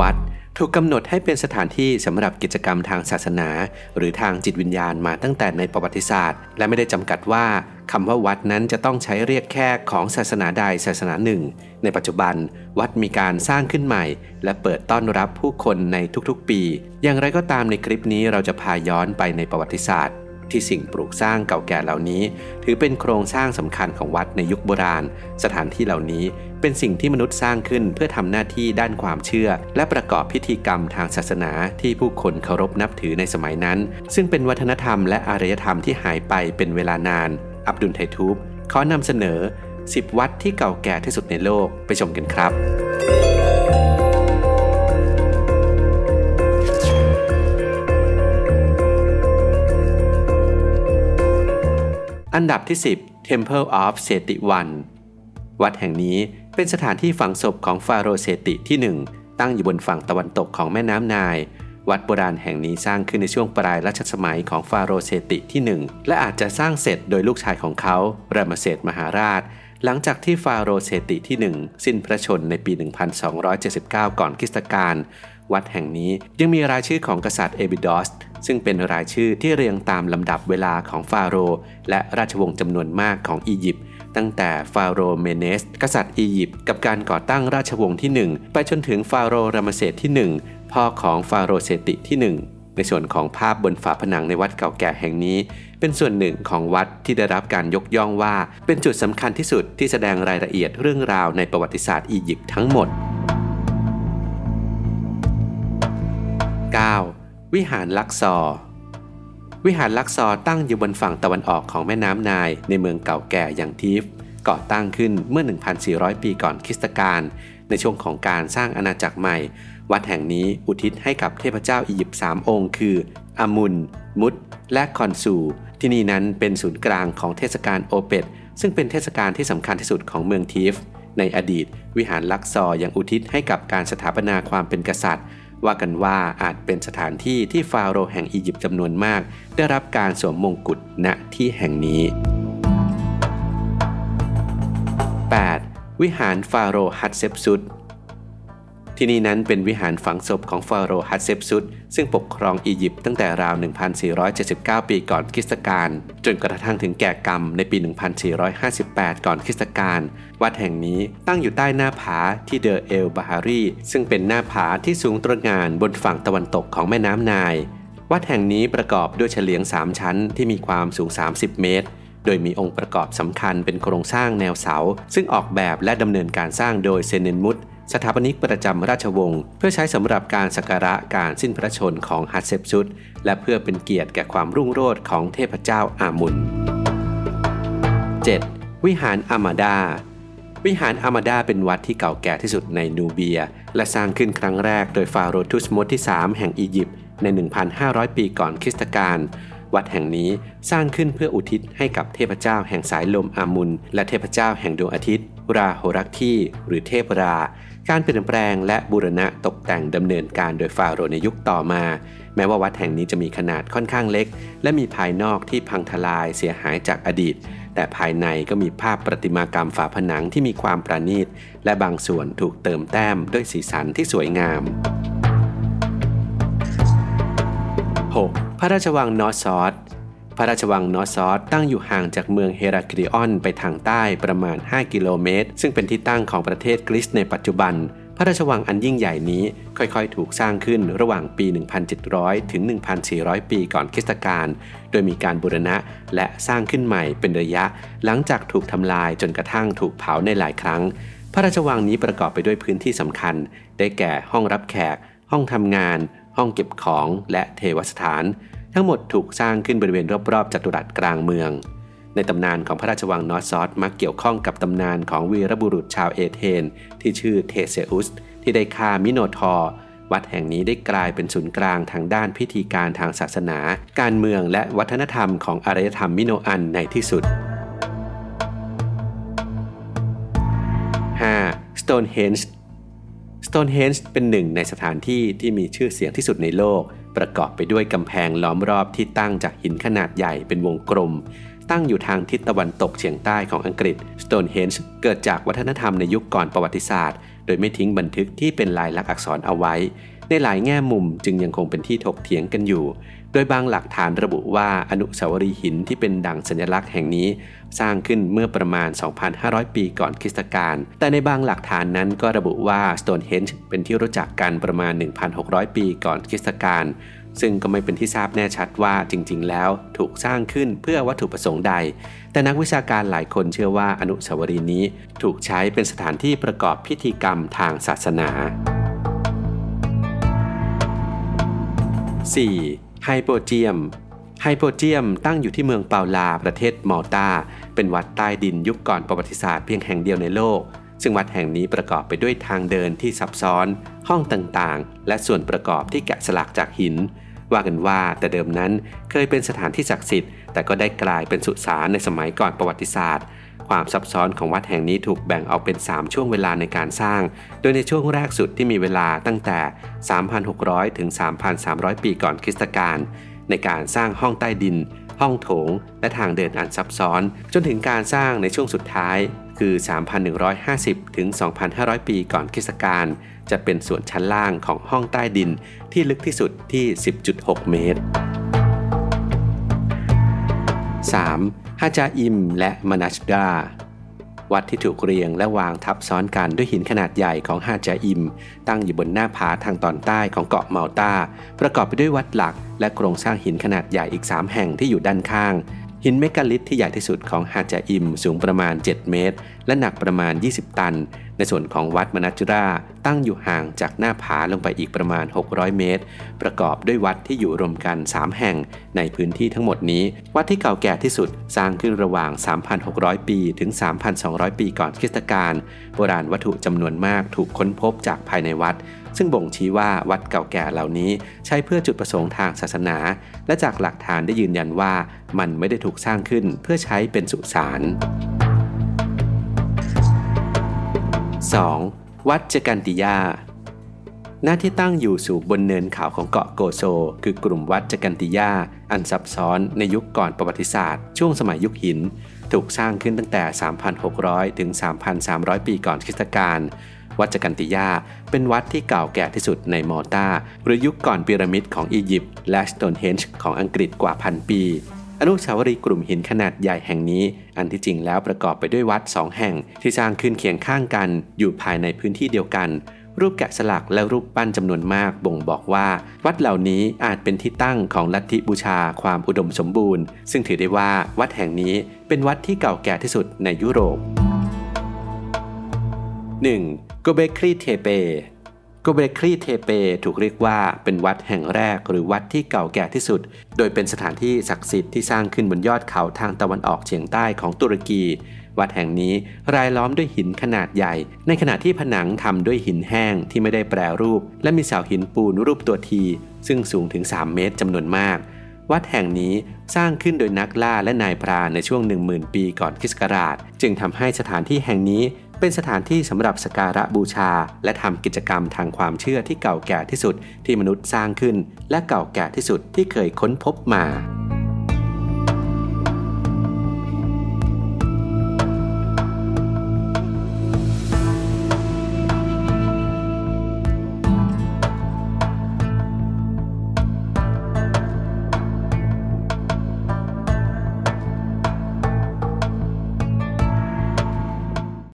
วัดถูกกำหนดให้เป็นสถานที่สำหรับกิจกรรมทางศาสนา หรือทางจิตวิญญาณมาตั้งแต่ในประวัติศาสตร์ และไม่ได้จำกัดว่าคำว่าวัดนั้นจะต้องใช้เรียกแค่ของศาสนาใดศาสนาหนึ่ง ในปัจจุบัน วัดมีการสร้างขึ้นใหม่ และเปิดต้อนรับผู้คนในทุกๆปี อย่างไรก็ตามในคลิปนี้เราจะพาย้อนไปในประวัติศาสตร์ ที่สิ่งปลูกสร้างเก่าแก่เหล่านี้ ถือเป็นโครงสร้างสำคัญของวัดในยุคโบราณ สถานที่เหล่านี้เป็นสิ่งที่มนุษย์สร้างขึ้นเพื่อทำหน้าที่ด้านความเชื่อ และประกอบพิธีกรรมทางศาสนาที่ผู้คนเคารพนับถือในสมัยนั้น ซึ่งเป็นวัฒนธรรมและอารยธรรมที่หายไปเป็นเวลานาน อับดุลไททูบขอนำเสนอ 10 วัดที่เก่าแก่ที่สุดในโลกไปชมกันครับ อันดับที่ 10 Temple of Seti One วัดแห่งนี้เป็นสถานที่ฝังศพของฟาโรเซติที่ 1 ตั้งอยู่บนฝั่งตะวันตกของแม่น้ำไนล์ วัดโบราณแห่งนี้สร้างขึ้นในช่วงปลายรัชสมัยของฟาโรเซติที่ 1 และอาจจะสร้างเสร็จโดยลูกชายของเขารามเสสมหาราช หลังจากที่ฟาโรเซติที่ 1 สิ้นพระชนม์ในปี 1279 ก่อนคริสตกาลวัดแห่งนี้ยังมีรายชื่อของกษัตริย์เอบิดอส ซึ่งเป็นรายชื่อที่เรียงตามลำดับเวลาของฟาโรห์และราชวงศ์จำนวนมากของอียิปต์ตั้งแต่ฟาโรห์เมเนส กษัตริย์อียิปต์กับการก่อตั้งราชวงศ์ที่ 1 ไปจนถึงฟาโรห์รามเสดที่ 1 พ่อของฟาโรห์เซติที่ 1ในส่วนของภาพบนฝาผนังในวัดเก่าแก่แห่งนี้ เป็นส่วนหนึ่งของวัดที่ได้รับการยกย่องว่า เป็นจุดสำคัญที่สุดที่แสดงรายละเอียดเรื่องราวในประวัติศาสตร์อียิปต์ทั้งหมด วิหารลักซอ วิหารลักซอตั้งอยู่บนฝั่งตะวันออกของแม่น้ำนายในเมืองเก่าแก่อย่างทีฟก่อตั้งขึ้นเมื่อ 1,400 ปีก่อนคริสตกาลในช่วงของการสร้างอาณาจักรใหม่ วัดแห่งนี้อุทิศให้กับเทพเจ้าอียิปต์3องค์ คืออามุน มุตและคอนซู ที่นี่นั้นเป็นศูนย์กลางของเทศกาลโอเปตซึ่งเป็นเทศกาลที่สำคัญที่สุดของเมืองทีฟในอดีต วิหารลักซอยังอุทิศให้กับการสถาปนาความเป็นกษัตริย์ ว่ากันว่าอาจเป็นสถานที่ที่ฟาโรห์แห่งอียิปต์จำนวนมาก ได้รับการสวมมงกุฎณที่แห่งนี้ 8. วิหารฟาโรห์ฮัตเซปซุด ที่นี่นั้นเป็นวิหารฝังศพของฟาโรห์ฮัตเซปซุดซึ่งปกครองอียิปต์ตั้งแต่ราว 1479 ปีก่อนคริสตกาลจนกระทั่งถึงแก่กรรมในปี 1458 ก่อนคริสตกาลวัดแห่งนี้ตั้งอยู่ใต้หน้าผาที่เดียร์เอลบาฮารีซึ่งเป็นหน้าผาที่สูงตระหง่านบนฝั่งตะวันตกของแม่น้ำไนล์ วัดแห่งนี้ประกอบด้วยเฉลียง 3 ชั้นที่มีความสูง 30 เมตรโดยมีองค์ประกอบสำคัญเป็นโครงสร้างแนวเสา ซึ่งออกแบบและดำเนินการสร้างโดยเซเนนมุต สถาปนิกประจำราชวงศ์เพื่อใช้สำหรับการสักการะการสิ้นพระชนม์ของฮัตเชปซุต และเพื่อเป็นเกียรติแก่ความรุ่งโรจน์ของเทพเจ้าอามุน 7. วิหารอามาดา วิหารอามาดาเป็นวัดที่เก่าแก่ที่สุดในนูเบีย และสร้างขึ้นครั้งแรกโดยฟาโรทุสมดที่ 3 แห่งอียิปต์ใน 1,500 ปีก่อนคริสตกาล วัดแห่งนี้สร้างขึ้นเพื่ออุทิศให้กับเทพเจ้าแห่งสายลมอามุนและเทพเจ้าแห่งดวงอาทิตย์ ราโฮรักที่หรือเทพรา การเปลี่ยนแปลงและบูรณะตกแต่งดำเนินการโดยฟาโรห์ในยุคต่อมา แม้ว่าวัดแห่งนี้จะมีขนาดค่อนข้างเล็ก และมีภายนอกที่พังทลายเสียหายจากอดีต แต่ภายในก็มีภาพประติมากรรมฝาผนังที่มีความประณีต และบางส่วนถูกเติมแต้มด้วยสีสันที่สวยงาม 6. พระราชวังนอร์ซอสพระราชวังนอร์ซอสตั้งอยู่ห่างจากเมืองเฮราคลิออนไปทางใต้ประมาณ 5 กิโลเมตร ซึ่งเป็นที่ตั้งของประเทศกรีซในปัจจุบัน พระราชวังอันยิ่งใหญ่นี้ค่อยๆ ถูกสร้างขึ้นระหว่างปี 1,700 ถึง 1,400 ปีก่อนคริสตกาล โดยมีการบูรณะและสร้างขึ้นใหม่เป็นระยะ หลังจากถูกทำลายจนกระทั่งถูกเผาในหลายครั้ง พระราชวังนี้ประกอบไปด้วยพื้นที่สำคัญ ได้แก่ห้องรับแขก ห้องทำงาน ห้องเก็บของและเทวสถาน ทั้งหมดถูกสร้างขึ้นบริเวณรอบๆจัตุรัสกลางเมือง ในตำนานของพระราชวังนอร์ซอสมักเกี่ยวข้องกับตำนานของวีรบุรุษชาวเอเธนที่ชื่อเทเซอุสที่ได้ฆ่ามิโนทอร์วัดแห่งนี้ได้กลายเป็นศูนย์กลางทางด้านพิธีการทางศาสนา การเมืองและวัฒนธรรมของอารยธรรมมิโนอันในที่สุด 5. Stonehenge Stonehenge เป็นหนึ่งในสถานที่ที่มีชื่อเสียงที่สุดในโลก ประกอบไปด้วยกำแพงล้อมรอบที่ตั้งจากหินขนาดใหญ่เป็นวงกลม ตั้งอยู่ทางทิศตะวันตกเฉียงใต้ของอังกฤษ Stonehenge เกิดจากวัฒนธรรมในยุคก่อนประวัติศาสตร์ โดยไม่ทิ้งบันทึกที่เป็นลายลักษณ์อักษรเอาไว้ ในหลายแง่มุมจึงยังคงเป็นที่ถกเถียงกันอยู่ โดยบางหลักฐานระบุว่าอนุสาวรีย์หินที่เป็นดั่งสัญลักษณ์แห่งนี้ สร้างขึ้นเมื่อประมาณ 2,500 ปีก่อนคริสตกาล แต่ในบางหลักฐานนั้นก็ระบุว่า Stonehenge เป็นที่รู้จักกันประมาณ 1,600 ปีก่อนคริสตกาลซึ่งก็ไม่เป็นที่ทราบแน่ชัดว่าจริง ๆ แล้วถูกสร้างขึ้นเพื่อวัตถุประสงค์ใด แต่นักวิชาการหลายคนเชื่อว่าอนุสาวรีย์นี้ถูกใช้เป็นสถานที่ประกอบพิธีกรรมทางศาสนา 4. ไฮโปเจียม ไฮโปเจียมตั้งอยู่ที่เมืองเปาลาประเทศมอลตา เป็นวัดใต้ดินยุคก่อนประวัติศาสตร์เพียงแห่งเดียวในโลก ซึ่งวัดแห่งนี้ประกอบไปด้วยทางเดินที่ซับซ้อน ห้องต่างๆ และส่วนประกอบที่แกะสลักจากหิน ว่ากันว่าแต่เดิมนั้นเคยเป็นสถานที่ศักดิ์สิทธิ์แต่ก็ได้กลายเป็นสุสานในสมัยก่อนประวัติศาสตร์ ความซับซ้อนของวัดแห่งนี้ถูกแบ่งออกเป็น 3 ช่วงเวลาในการสร้าง โดยในช่วงแรกสุดที่มีเวลาตั้งแต่ 3,600 ถึง 3,300 ปีก่อนคริสตกาลในการสร้างห้องใต้ดิน ห้องโถง และทางเดินอันซับซ้อน จนถึงการสร้างในช่วงสุดท้ายคือ 3,150 ถึง 2,500 ปีก่อนคริสตกาลจะเป็นส่วนชั้นล่างของห้องใต้ดินที่ลึกที่สุดที่ 10.6 เมตร 3. ฮาจาอิมและมานัชดา วัดที่ถูกเรียงและวางทับซ้อนกันด้วยหินขนาดใหญ่ของฮาจาอิม ตั้งอยู่บนหน้าผาทางตอนใต้ของเกาะเมาตาประกอบไปด้วยวัดหลัก และโครงสร้างหินขนาดใหญ่อีก 3 แห่งที่อยู่ด้านข้าง หินเมกะลิทที่ใหญ่ที่สุดของฮาจาอิมสูงประมาณ 7 เมตร และหนักประมาณ 20 ตัน ในส่วนของวัดมนัจุราตั้งอยู่ห่างจากหน้าผาลงไปอีกประมาณ 600 เมตร ประกอบด้วยวัดที่อยู่รวมกัน 3 แห่ง ในพื้นที่ทั้งหมดนี้ วัดที่เก่าแก่ที่สุดสร้างขึ้นระหว่าง 3,600 ปีถึง 3,200 ปีก่อนคริสตกาลโบราณวัตถุจำนวนมากถูกค้นพบจากภายในวัด ซึ่งบ่งชี้ว่าวัดเก่าแก่เหล่านี้ใช้เพื่อจุดประสงค์ทางศาสนา และจากหลักฐานได้ยืนยันว่ามันไม่ได้ถูกสร้างขึ้นเพื่อใช้เป็นสุสาน 2. วัดจกันติยาหน้าที่ตั้งอยู่สูงบนเนินเขาของเกาะโกโซ คือกลุ่มวัดจกันติยาอันซับซ้อนในยุคก่อนประวัติศาสตร์ ช่วงสมัยยุคหิน ถูกสร้างขึ้นตั้งแต่ 3,600 ถึง 3,300 ปีก่อนคริสตกาล วัดจกันติยา เป็นวัดที่เก่าแก่ที่สุดในมอตาหรือยุคก่อนพีระมิดของอียิปต์และสโตนเฮนจ์ของอังกฤษกว่าพันปี อนุสาวรีย์กลุ่มหินขนาดใหญ่แห่งนี้ อันที่จริงแล้วประกอบไปด้วยวัดสองแห่ง ที่สร้างขึ้นเคียงข้างกัน อยู่ภายในพื้นที่เดียวกันรูปแกะสลักและรูปปั้นจำนวนมากบ่งบอกว่า วัดเหล่านี้อาจเป็นที่ตั้งของลัทธิบูชาความอุดมสมบูรณ์ ซึ่งถือได้ว่าวัดแห่งนี้เป็นวัดที่เก่าแก่ที่สุดในยุโรป 1. โกเบคลีเทเปโกเบคลีเทเปถูกเรียกว่าเป็นวัดแห่งแรกหรือวัดที่เก่าแก่ที่สุด โดยเป็นสถานที่ศักดิ์สิทธิ์ที่สร้างขึ้นบนยอดเขาทางตะวันออกเฉียงใต้ของตุรกี วัดแห่งนี้รายล้อมด้วยหินขนาดใหญ่ ในขณะที่ผนังทำด้วยหินแห้งที่ไม่ได้แปรรูป และมีเสาหินปูนรูปตัวที ซึ่งสูงถึง 3 เมตรจำนวนมาก วัดแห่งนี้สร้างขึ้นโดยนักล่าและนายพรานในช่วง 10,000 ปีก่อนคริสต์ศักราช จึงทำให้สถานที่แห่งนี้ เป็นสถานที่สำหรับสการะบูชา และทำกิจกรรมทางความเชื่อที่เก่าแก่ที่สุดที่มนุษย์สร้างขึ้น และเก่าแก่ที่สุดที่เคยค้นพบมา